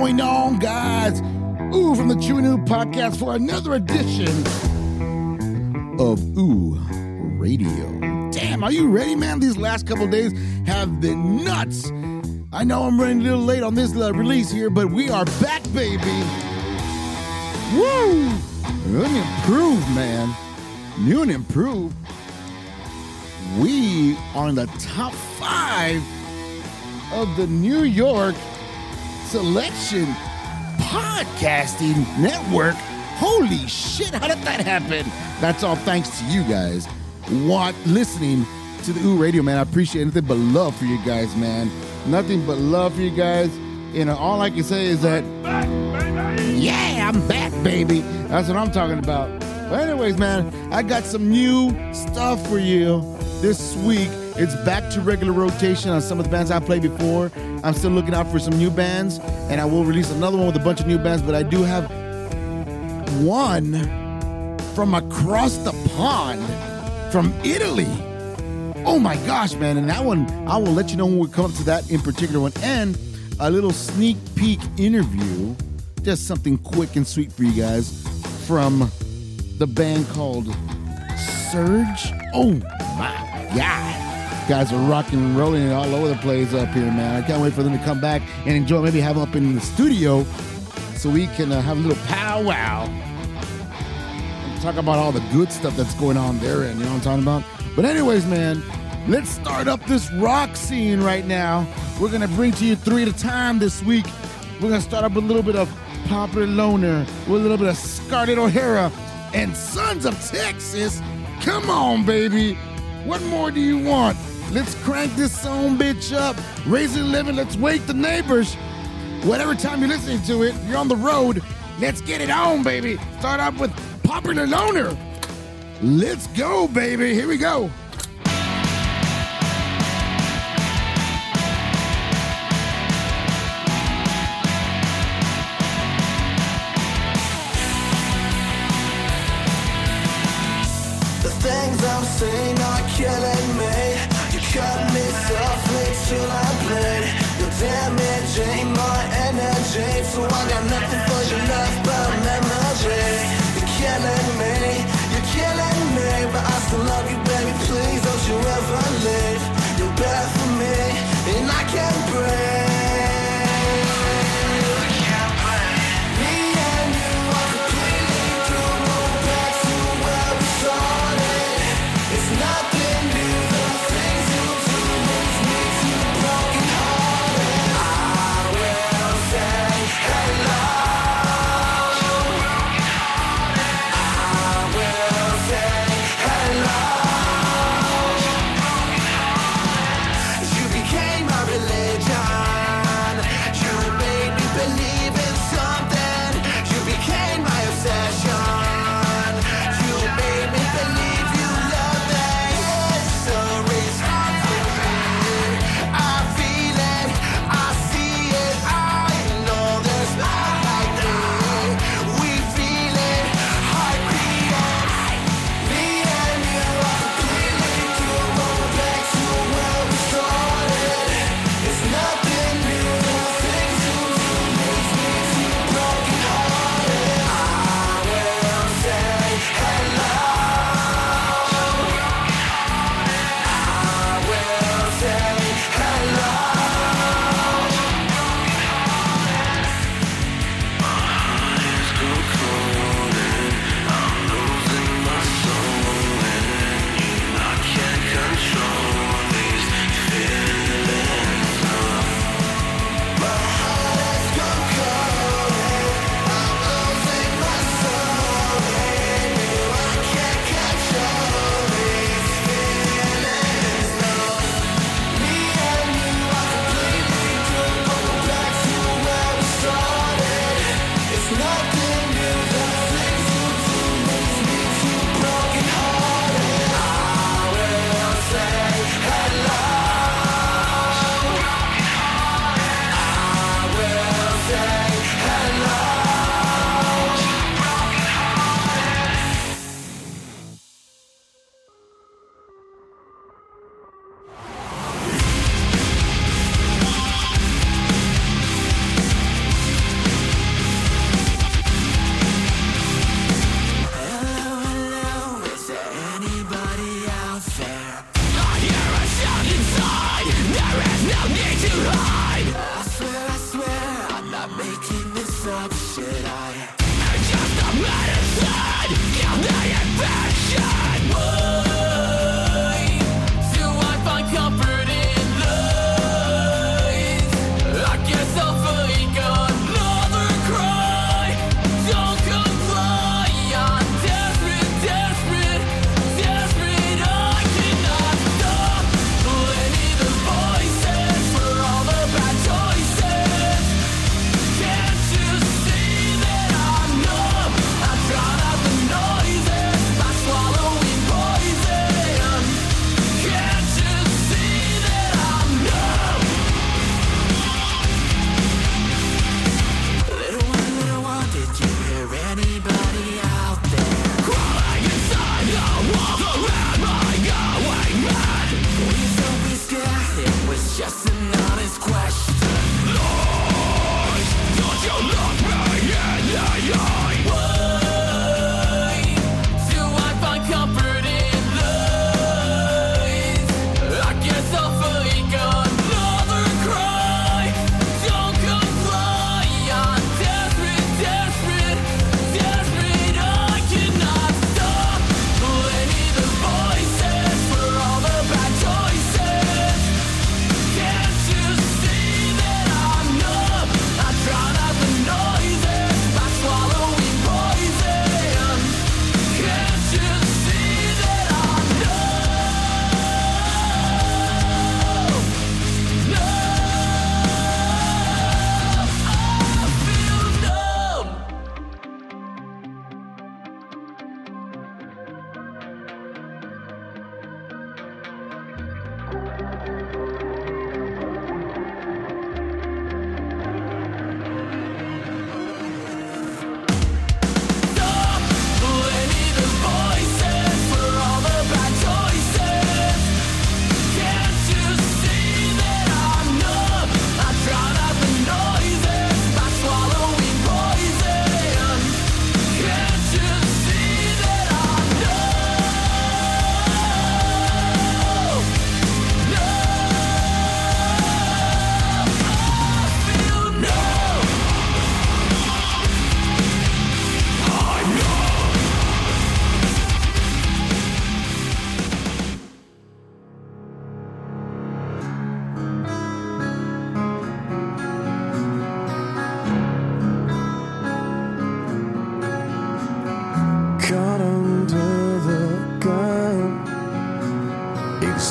going on, guys? Ooh, from the True New podcast for another edition of Ew Radio. Damn, are you ready, man? These last couple days have been nuts. I know I'm running a little late on this uh, release here, but we are back, baby. Woo! New and improved, man. New and improved. We are in the top five of the New York Selection Podcasting Network. Holy shit, how did that happen? That's all thanks to you guys. Want listening to the Ew Radio, man. I appreciate anything but love for you guys, man. Nothing but love for you guys. You know, all I can say is that yeah, I'm back, baby. That's what I'm talking about. But anyways, man, I got some new stuff for you this week. It's back to regular rotation on some of the bands I played before. I'm still looking out for some new bands, and I will release another one with a bunch of new bands. But I do have one from across the pond, from Italy. Oh my gosh, man! And that one, I will let you know when we come up to that in particular one, and a little sneak peek interview just something quick and sweet for you guys from the band called Surge. Oh my God. Guys are rocking and rolling all over the place up here, man. I can't wait for them to come back and enjoy. Maybe have them up in the studio so we can uh, have a little powwow and talk about all the good stuff that's going on there. And you know what I'm talking about? But, anyways, man, let's start up this rock scene right now. We're to bring to you three at a time this week. We're to start up with a little bit of Popular Lon3r, with a little bit of Scarlett O'Hara, and Sons of Texas. Come on, baby. What more do you want? Let's crank this song bitch up. Raise it 11. Let's wake the neighbors. Whatever time you're listening to it, you're on the road. Let's get it on, baby. Start off with Popular Lon3r. Let's go, baby. Here we go. The things I'm saying are killing me. You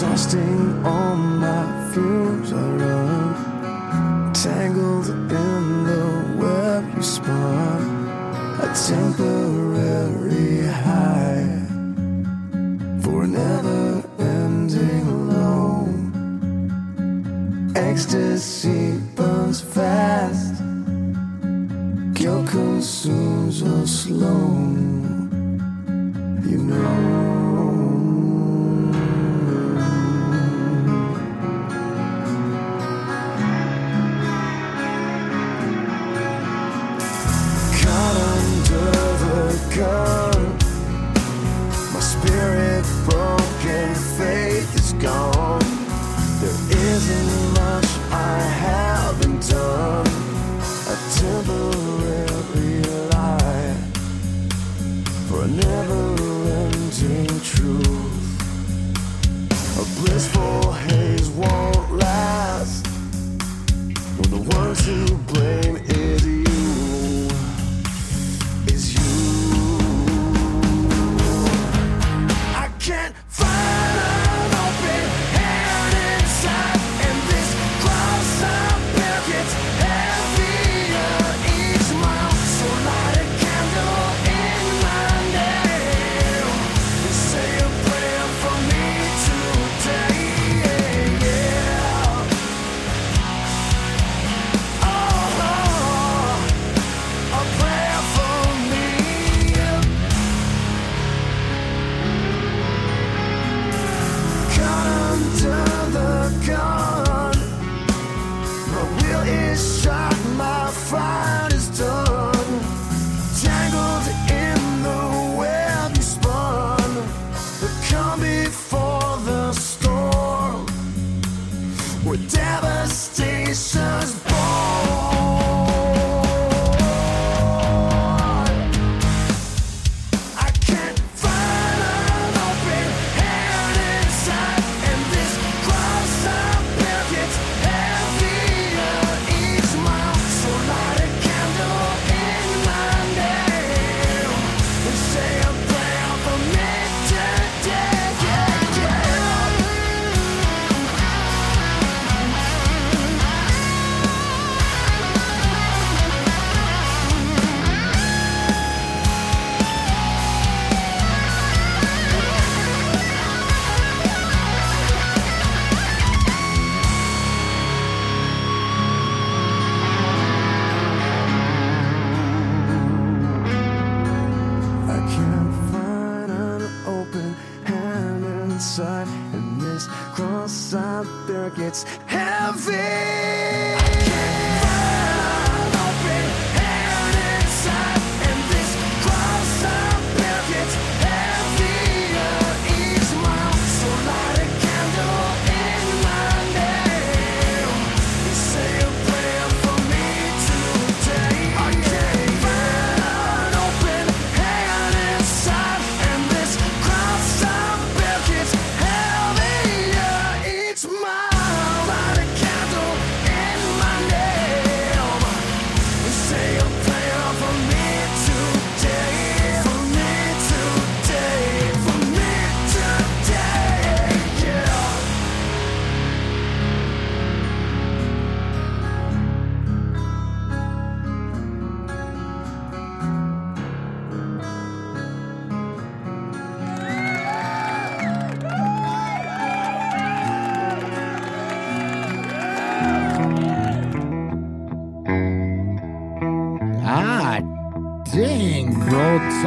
exhausting all my fumes. I run, tangled in the web you spun, a temporary high for a never-ending low. Ecstasy burns fast, guilt consumes us slow. You know.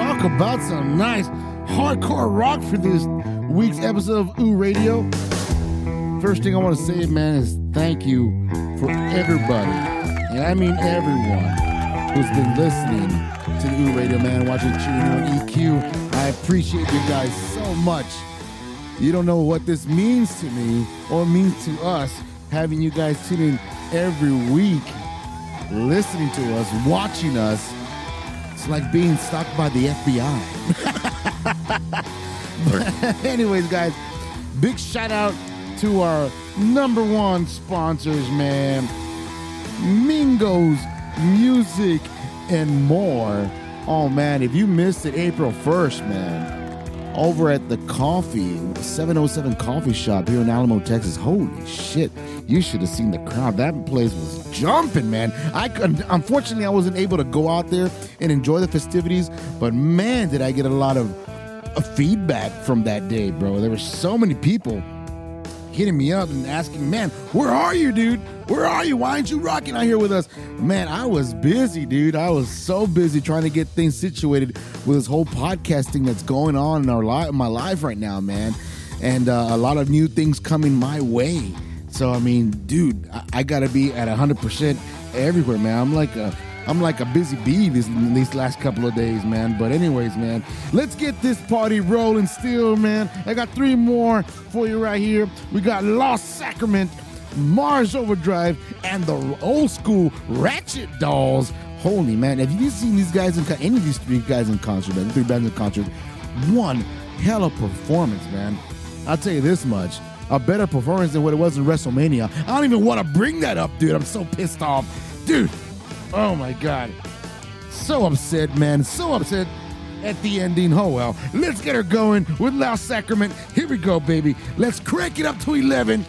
Talk about some nice hardcore rock for this week's episode of Ew Radio. First thing I want to say, man, is thank you for everybody, and I mean everyone, who's been listening to the Ew Radio, man, watching Cheering on EQ. I appreciate you guys so much. You don't know what this means to me or means to us having you guys tune in every week listening to us, watching us. It's like being stalked by the FBI. Anyways, guys, big shout out to our number one sponsors, man. Mingo's Music and More. Oh man, if you missed it April 1st, man, over at the coffee, 707 coffee shop here in Alamo, Texas. Holy shit. You should have seen the crowd. That place was jumping, man. I couldn't, unfortunately I wasn't able to go out there and enjoy the festivities, but man, did I get a lot of uh, feedback from that day, bro. There were so many people hitting me up and asking, man, where are you, dude? Where are you? Why aren't you rocking out here with us? Man, I was busy, dude. I was so busy trying to get things situated with this whole podcasting that's going on in our life, my life right now, man. And uh, a lot of new things coming my way. So I mean, dude, I, I gotta be at 100% everywhere, man. I'm like a I'm like a busy bee this, these last couple of days, man. But anyways, man, let's get this party rolling still, man. I got three more for you right here. We got Lost Sacrament, Mars Overdrive, and the old school Ratchet Dolls. Holy man, have you seen these guys in any of these three guys in concert, man? Three bands in concert. One hell of a performance, man. I'll tell you this much. A better performance than what it was in WrestleMania. I don't even want to bring that up, dude. I'm so pissed off. Dude, Oh my God. So upset, man. So upset at the ending. Oh well. Let's get her going with Lost Sacrament. Here we go, baby. Let's crank it up to 11.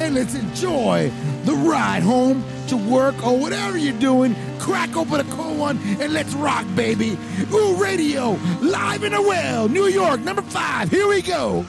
And let's enjoy the ride home to work or whatever you're doing. Crack open a cold one and let's rock, baby. Ooh, radio, live in a well, New York, number five. Here we go.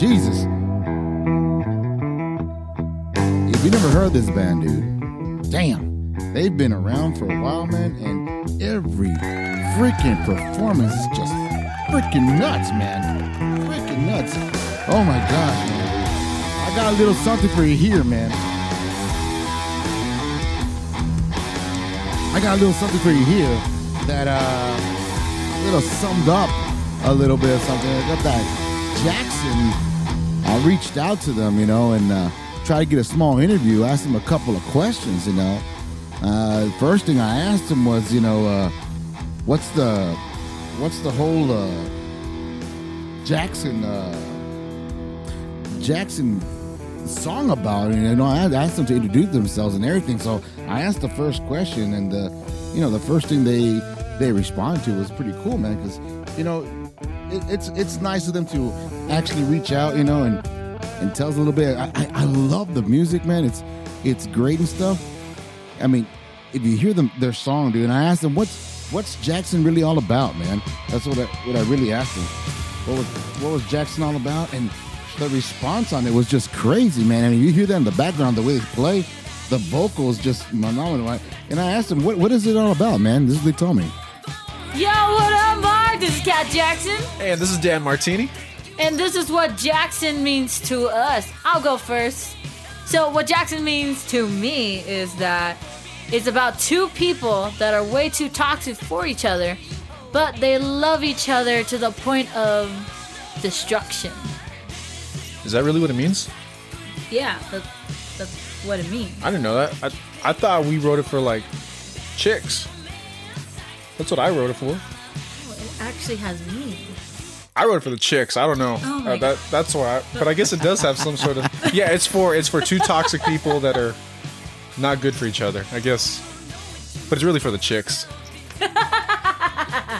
Jesus. If you never heard this band, dude, damn, they've been around for a while, man, and every freaking performance is just freaking nuts, man. Freaking nuts. Oh my God, man. I got a little something for you here, man. I got a little something for you here that uh, little summed up a little bit of something. I got that Jaxxon Reached out to them, you know, and uh, tried to get a small interview. Asked them a couple of questions, you know. Uh, first thing I asked them was, you know, uh, what's the what's the whole uh, Jaxxon uh, Jaxxon song about? And you know, I asked them to introduce themselves and everything. So I asked the first question, and the you know the first thing they they responded to was pretty cool, man. Because you know it, it's it's nice of them to actually reach out, you know, and and tell us a little bit. I, I, I love the music, man. It's it's great and stuff. I mean, if you hear them their song, dude, and I asked them what's what's Jaxxon really all about, man. That's what I what I really asked them. What was what was Jaxxon all about? And the response on it was just crazy, man. I mean, you hear that in the background, the way they play, the vocals just phenomenal. And I asked them, what what is it all about, man? This is what they told me. Yo, what up? This is Cat Jackson. And this is Dan Martini. And this is what Jaxxon means to us. I'll go first. So, what Jaxxon means to me is that it's about two people that are way too toxic for each other, but they love each other to the point of destruction. Is that really what it means? Yeah, that, that's what it means. I didn't know that. I, I thought we wrote it for like chicks. That's what I wrote it for. It actually has meaning. I wrote for the chicks. I don't know. Oh my Uh, that that's why. But I guess it does have some sort of. Yeah, it's for it's for two toxic people that are not good for each other. I guess. But it's really for the chicks.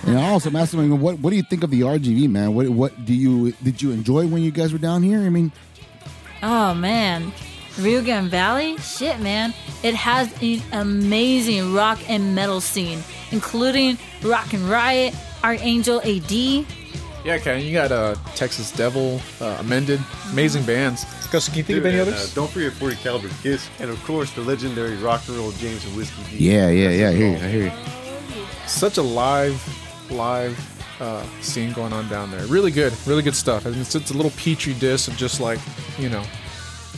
And I also asked them, what what do you think of the RGV, man? What what do you did you enjoy when you guys were down here? I mean, Oh man, Rio Grande Valley? Shit, man. It has an amazing rock and metal scene, including Rock and Riot, Archangel AD. Yeah, Ken, you got uh, Texas Devil, uh, Amended, amazing bands. Gus, can you think of any and, others? Uh, don't forget 40 caliber Kiss, and of course the legendary rock and roll James and Whiskey D. yeah, yeah, yeah. I hear you. I hear you. Such a live, live uh, scene going on down there. Really good, really good stuff. I mean, it's, it's a little petri dish of just like you know,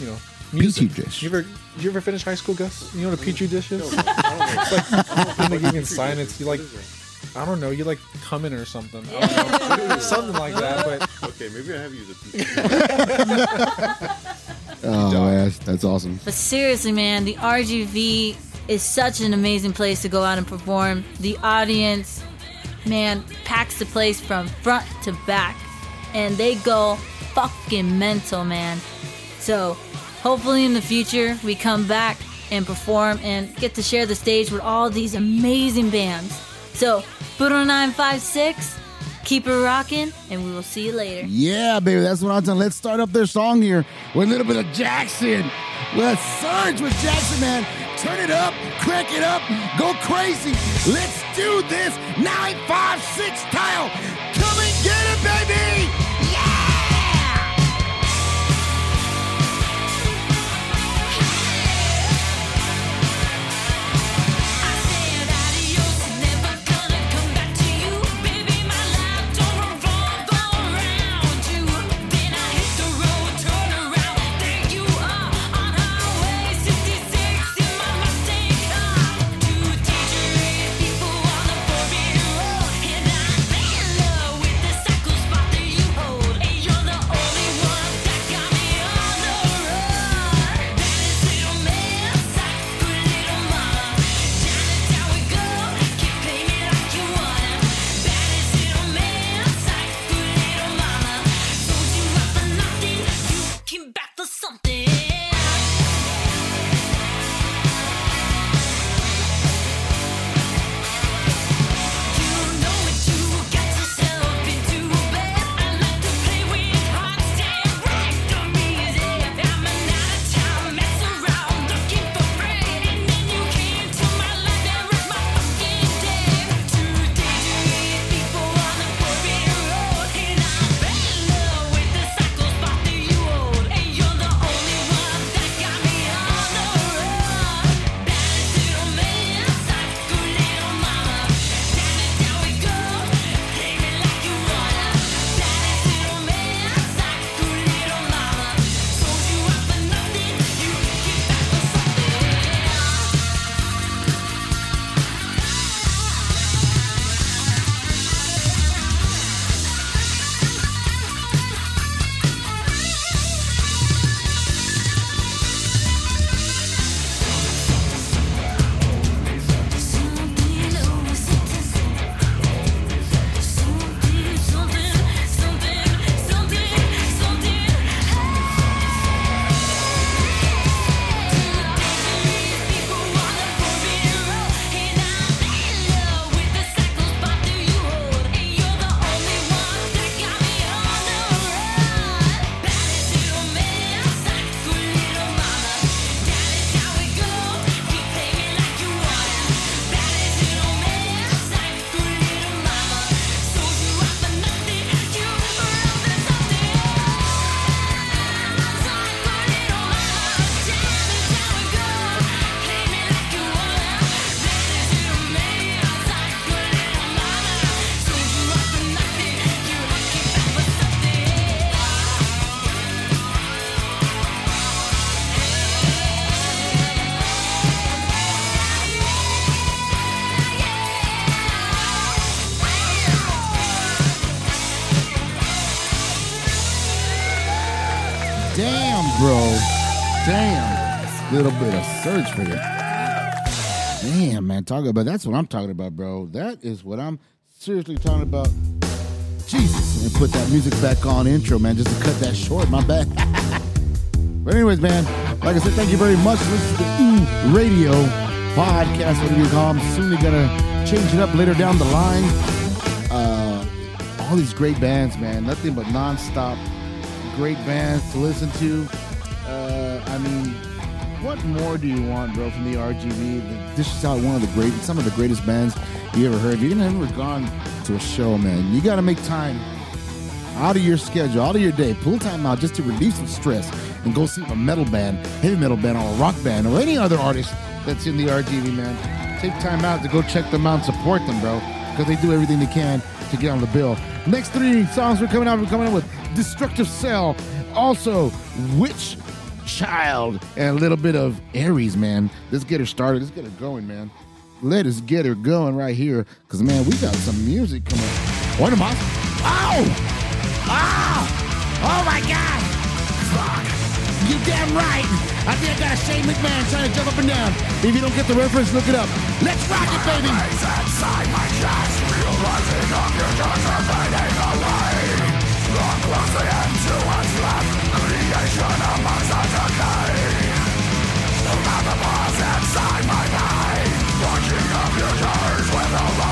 you know, music. Petri dish. You ever, you ever finish high school, Gus? You know what a petri dish is? it's like when they give you in science, you like, I don't know, you like coming or something. I don't know. something like that. But Okay, maybe I have used a piece. Oh, man, that's, that's awesome. But seriously, man, the RGV is such an amazing place to go out and perform. The audience, man, packs the place from front to back, and they go fucking mental, man. So, hopefully in the future, we come back and perform and get to share the stage with all these amazing bands. So, Budo 956, keep it rocking, and we will see you later. Yeah, baby, that's what I'm saying. Let's start up their song here with a little bit of Jaxxon. Let's surge with Jaxxon, man. Turn it up, crank it up, go crazy. Let's do this. 956 tile. Come and get it, baby. Little bit of surge for you. Damn, man. Talk about that's what I'm talking about, bro. That is what I'm seriously talking about. Jesus. And put that music back on intro, man, just to cut that short. My bad. but anyways, man, like I said, thank you very much. This is the Radio podcast, whatever you call them. Soon gonna change it up later down the line. Uh, all these great bands, man. Nothing but nonstop great bands to listen to. Uh, I mean, what more do you want, bro, from the RGV? This is out one of the great, some of the greatest bands you ever heard. If you've ever gone to a show, man, you got to make time out of your schedule, out of your day, pull time out just to relieve some stress and go see a metal band, heavy metal band, or a rock band, or any other artist that's in the RGV, man. Take time out to go check them out and support them, bro, because they do everything they can to get on the bill. Next three songs we're coming out, we're coming out with Destructive Cell, also Witch Child, and a little bit of Aeris, man. Let's get her started. Let's get her going, man. Let us get her going right here, because, man, we got some music coming. What am I? Ow! Oh! Oh my God! Fuck! You damn right! I think I got a Shane McMahon trying to jump up and down. If you don't get the reference, look it up. Let's rock it, baby! Inside Watching up your doors with a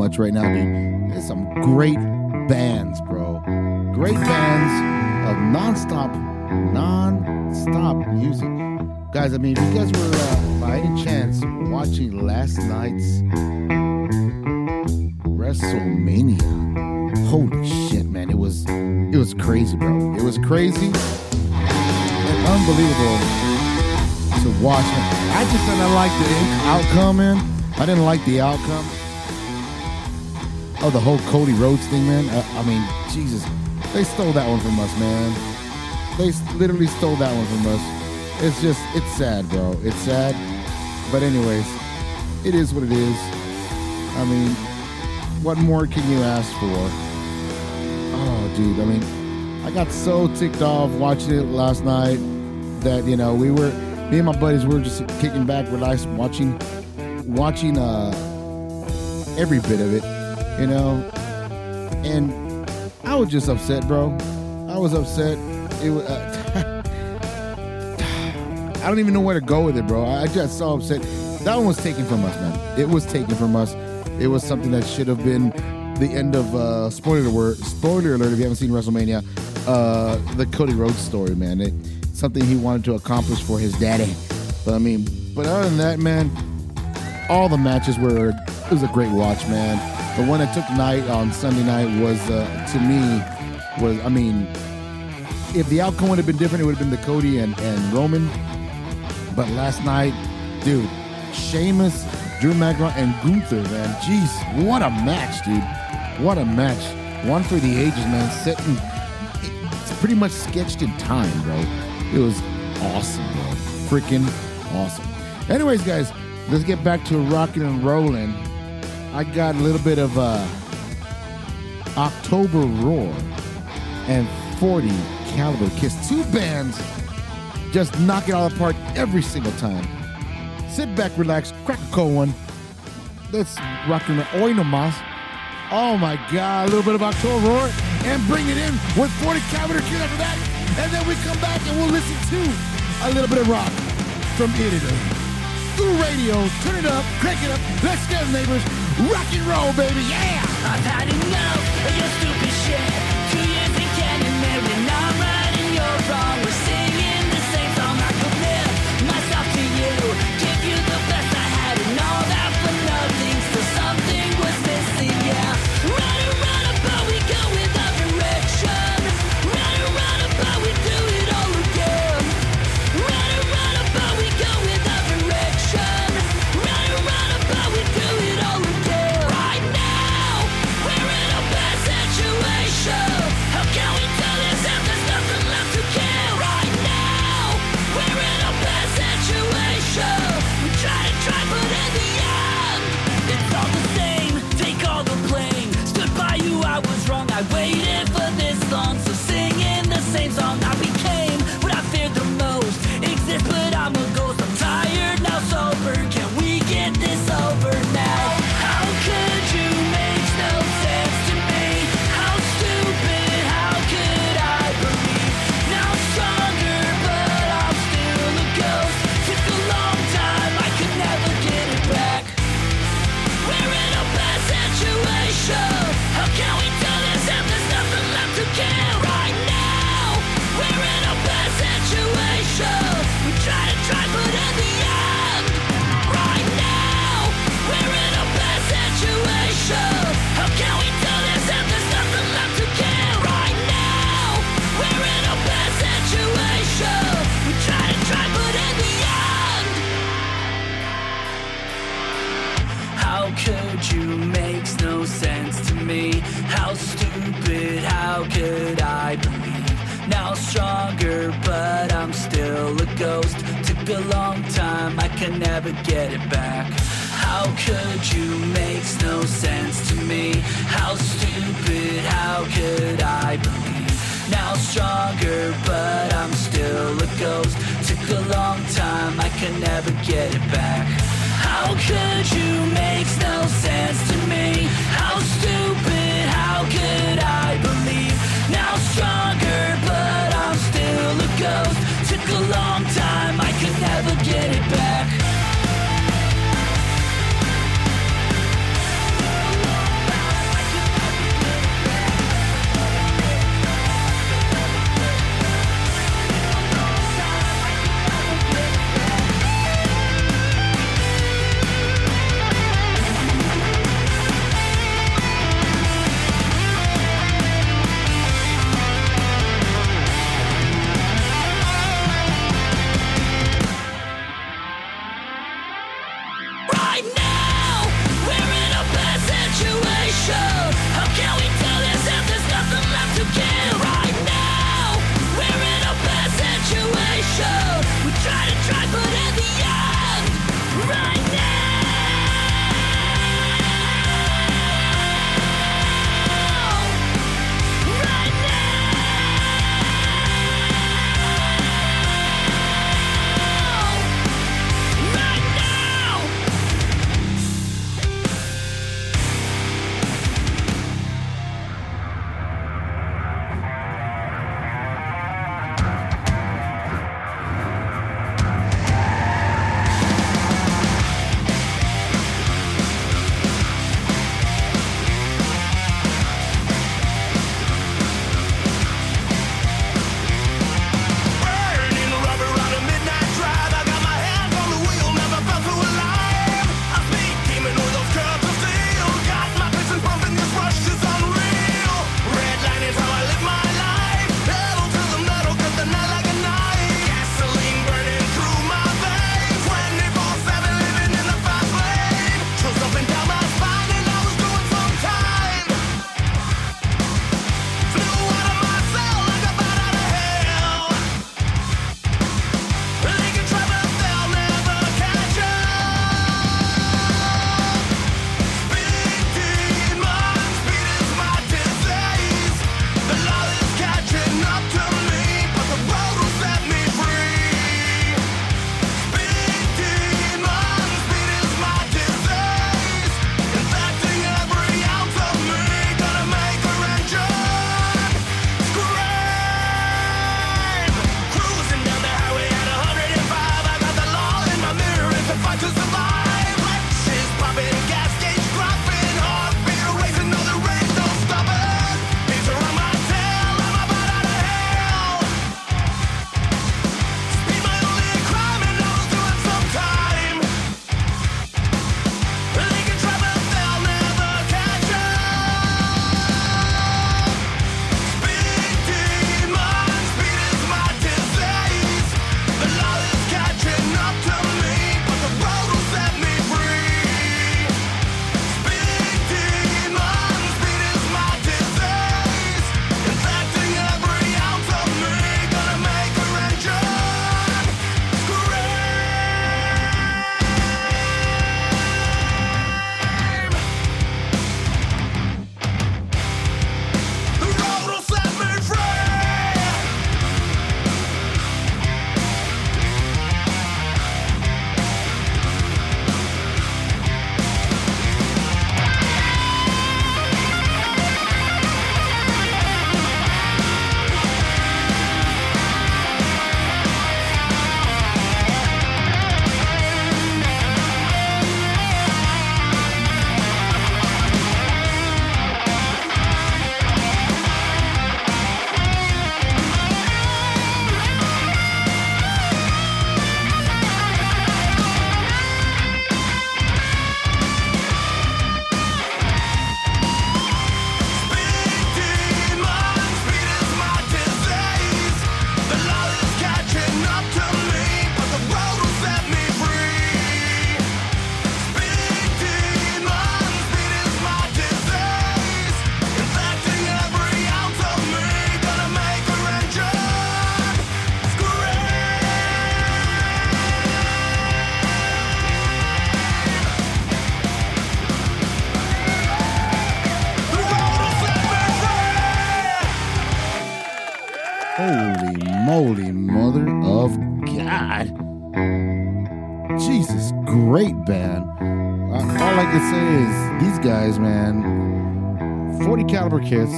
much right now, dude. There's some great bands, bro. Great bands of nonstop, non-stop music. Guys, I mean, if you guys were uh, by any chance watching last night's WrestleMania, holy shit, man. It was it was crazy, bro. It was crazy and unbelievable to watch. I just didn't like the outcome, man. I didn't like the outcome of the whole Cody Rhodes thing, man. I, I mean, Jesus, they stole that one from us, man. They literally stole that one from us. It's just, it's sad, bro. It's sad. But anyways, it is what it is. I mean, what more can you ask for? Oh, dude, I mean, I got so ticked off watching it last night that you know we were me and my buddies were just kicking back, relaxed, watching, watching uh every bit of it, you know. And I was just upset, bro. I was upset. It was. Uh, I don't even know where to go with it, bro. I just so upset. That one was taken from us, man. It was taken from us. It was something that should have been the end of uh, spoiler alert. Spoiler alert! If you haven't seen WrestleMania, uh, the Cody Rhodes story, man. It, something he wanted to accomplish for his daddy. But I mean, but other than that, man, all the matches were. It was a great watch, man. The one that took night on Sunday night was, uh, to me, was I mean, if the outcome would have been different, it would have been the Cody and, and Roman. But last night, dude, Sheamus, Drew McIntyre, and Gunther, man, jeez, what a match, dude! What a match! One for the ages, man. Sitting, it's pretty much sketched in time, bro. It was awesome, bro. Freaking awesome. Anyways, guys, let's get back to rocking and rolling. I got a little bit of uh, October Roar and 40 Caliber Kiss. Two bands just knock it all apart every single time. Sit back, relax, crack a cold one. Let's rock and hoy nomás. Oh my God, a little bit of October Roar and bring it in with 40 Caliber Kiss after that. And then we come back and we'll listen to a little bit of rock from Italy. Through radio, turn it up, crank it up. Let's get neighbors. Rock and roll, baby, yeah! I've had enough of your stupid shit. God. Jesus, great band. Uh, all I can say is these guys, man, 40 Caliber Kiss,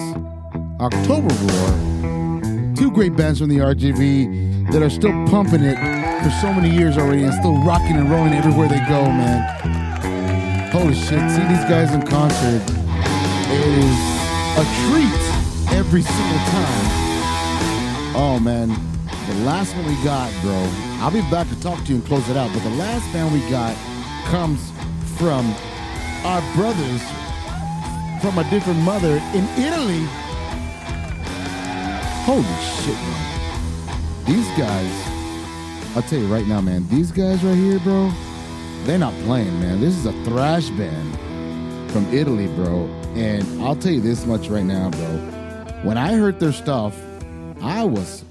October Roar, two great bands from the RGV that are still pumping it for so many years already and still rocking and rolling everywhere they go, man. Holy shit, see these guys in concert is a treat every single time. Oh man, the last one we got, bro. I'll be back to talk to you and close it out. But the last band we got comes from our brothers from a different mother in Italy. Holy shit, man. These guys, I'll tell you right now, man, these guys right here, bro, they're not playing, man. This is a thrash band from Italy, bro. And I'll tell you this much right now, bro. When I heard their stuff, I was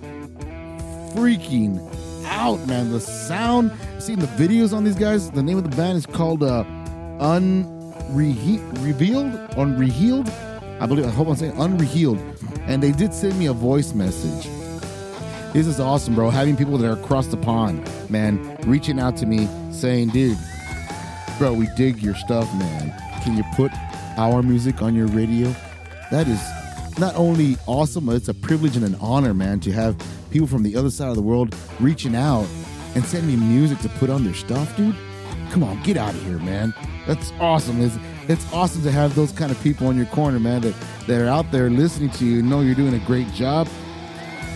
freaking out, man. The sound, seeing the videos on these guys, the name of the band is called uh Unrevealed, Unrehealed. I believe, I hope I'm saying Unrehealed. And they did send me a voice message. This is awesome, bro. Having people that are across the pond, man, reaching out to me saying, dude, bro, we dig your stuff, man. Can you put our music on your radio? That is not only awesome, but it's a privilege and an honor, man, to have people from the other side of the world reaching out and sending me music to put on their stuff, dude. Come on, get out of here, man. That's awesome. It's it's awesome to have those kind of people on your corner, man, that, that are out there listening to you know you're doing a great job.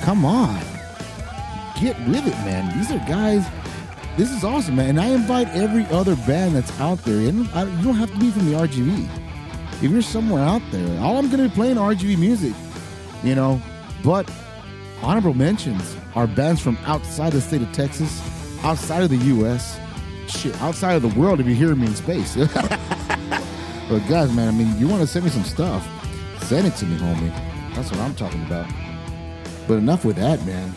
Come on. Get with it, man. These are guys. This is awesome, man. And I invite every other band that's out there. And I, you don't have to be from the RGV. If you're somewhere out there, all I'm going to be playing RGV music, you know. But honorable mentions are bands from outside the state of Texas, outside of the U.S., shit, outside of the world. If you hear me in space. but guys, man, I mean, you want to send me some stuff? Send it to me, homie. That's what I'm talking about. But enough with that, man.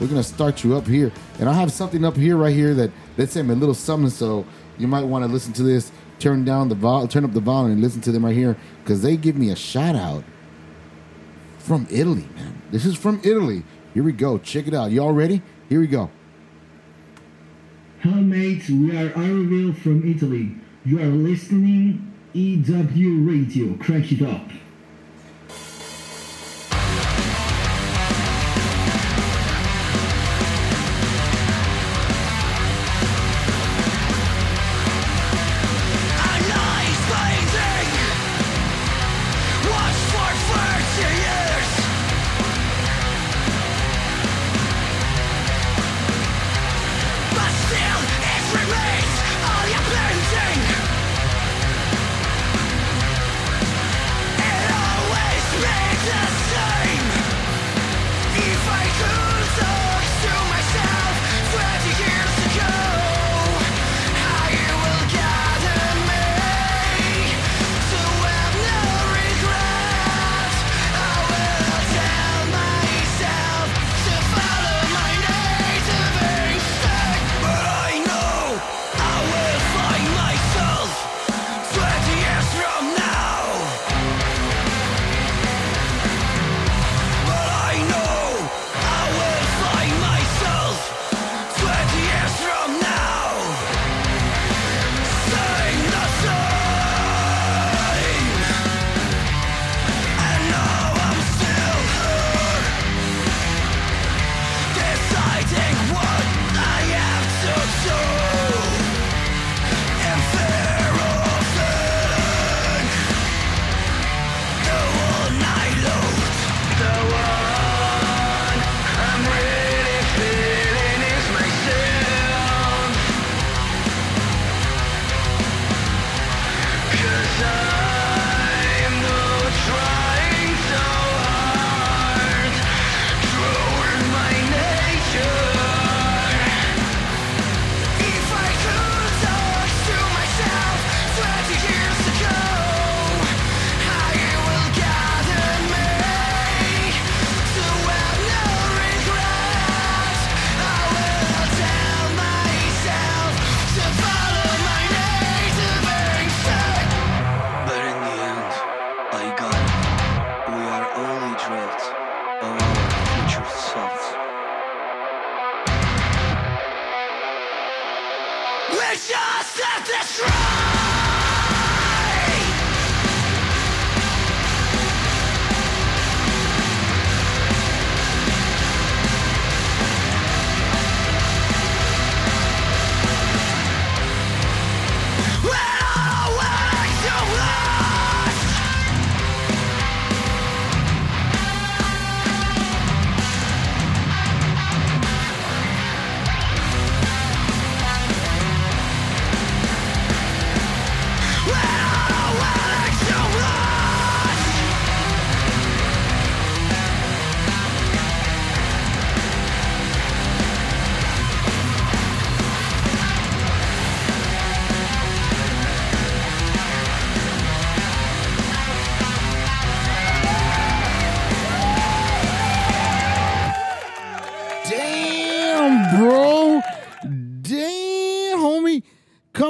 We're gonna start you up here, and I have something up here right here that that sent me a little something. So you might want to listen to this. Turn down the vol, turn up the volume, and listen to them right here because they give me a shout out from Italy, man. This is from Italy. Here we go. Check it out. Y'all ready? Here we go. Hello, mates. We are Arville from Italy. You are listening EW Radio. Crank it up.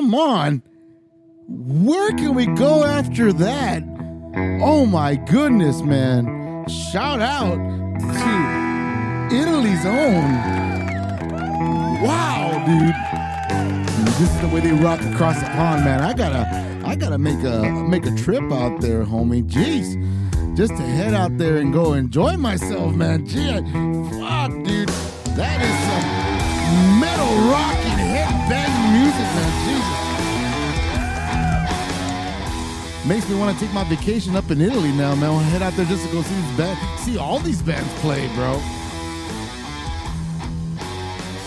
Come on. Where can we go after that? Oh my goodness, man. Shout out to Italy's own. Wow, dude. This is the way they rock across the pond, man. I gotta I gotta make a make a trip out there, homie. Jeez. Just to head out there and go enjoy myself, man. Gee, fuck, dude. That is some metal music, man. Jesus. Makes me want to take my vacation up in Italy now, man. I want to head out there just to go see these bands, see all these bands play, bro.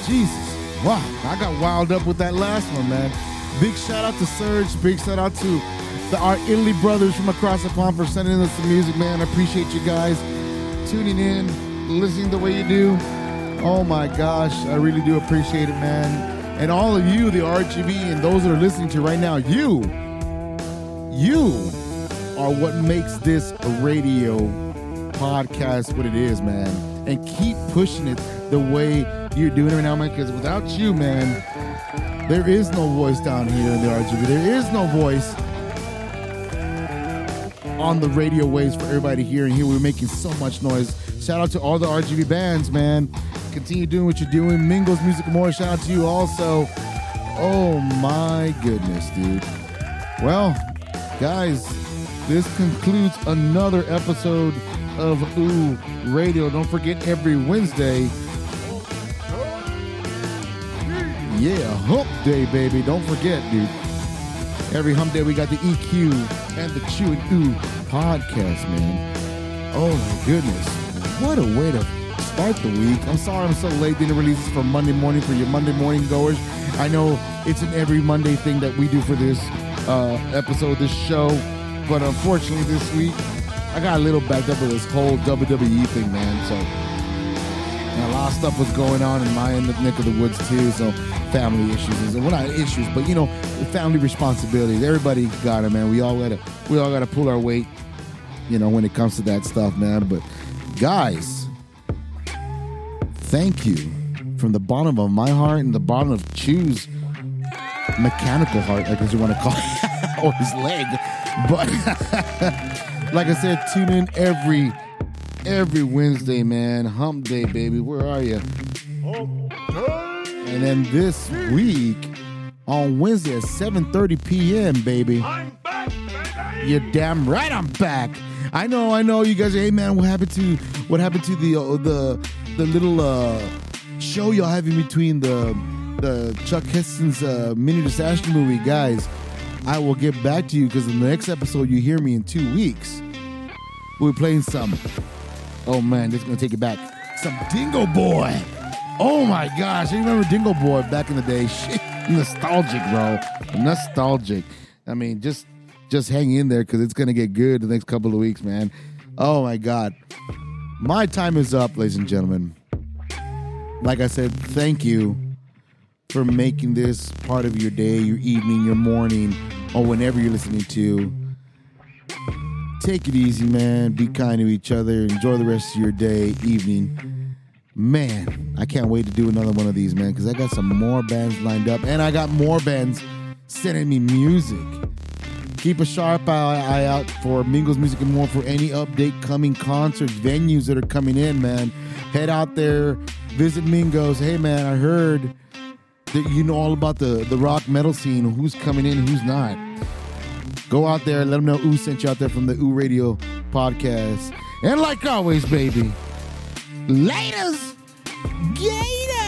Jesus. Wow. I got wild up with that last one, man. Big shout out to Surge. Big shout out to the our Italy brothers from across the pond for sending us the music, man. I appreciate you guys tuning in, listening the way you do. Oh my gosh, I really do appreciate it, man. And all of you, the RGV, and those that are listening to right now, you, you are what makes this radio podcast what it is, man. And keep pushing it the way you're doing it right now, man. Because without you, man, there is no voice down here in the RGV. There is no voice on the radio waves for everybody hear. And here we're making so much noise. Shout out to all the RGV bands, man. Continue doing what you're doing. Mingles Music More, shout out to you also. Oh my goodness, dude. Well, guys, this concludes another episode of Ew Radio. Don't forget every Wednesday. Yeah, Hump Day, baby. Don't forget, dude. Every Hump Day, we got the EQ and the Chew and Ooh podcast, man. Oh my goodness. What a way to start the week. I'm sorry I'm so late. Didn't release this for Monday morning for your Monday morning goers. I know it's an every Monday thing that we do for this uh, episode, this show. But unfortunately, this week, I got a little backed up with this whole WWE thing, man. So and a lot of stuff was going on in my end of neck of the woods too. So family issues, well, not issues, but you know, family responsibilities. Everybody got it, man. We all gotta, we all gotta pull our weight, you know, when it comes to that stuff, man. But guys, thank you from the bottom of my heart and the bottom of Chew's mechanical heart, I guess you want to call it, or his leg. But like I said, tune in every every Wednesday, man. Hump day, baby. Where are you? And then this week on Wednesday at 7:30 p.m., baby. You're damn right I'm back. I know, I know. You guys hey man, what happened to what happened to the uh, the the little uh, show y'all have in between the the Chuck Heston's uh, mini disaster movie, guys? I will get back to you because in the next episode you hear me in two weeks. We're playing some. Oh man, this is gonna take it back. Some Dingo Boy. Oh my gosh, you remember Dingo Boy back in the day? Shit, nostalgic, bro. Nostalgic. I mean, just just hang in there because it's gonna get good the next couple of weeks, man. Oh my god. My time is up, ladies and gentlemen. Like I said, thank you for making this part of your day, your evening, your morning, or whenever you're listening to. Take it easy, man. Be kind to each other. Enjoy the rest of your day, evening. Man, I can't wait to do another one of these, man, because I got some more bands lined up, and I got more bands sending me music. Keep a sharp eye, out for Mingles Music and More for any update, coming concerts, venues that are coming in, man. Head out there, visit Mingos. Hey, man, I heard that you know all about the, the rock metal scene, who's coming in, who's not. Go out there, and let them know Ew sent you out there from the Ew Radio podcast. And like always, baby, laters, gators.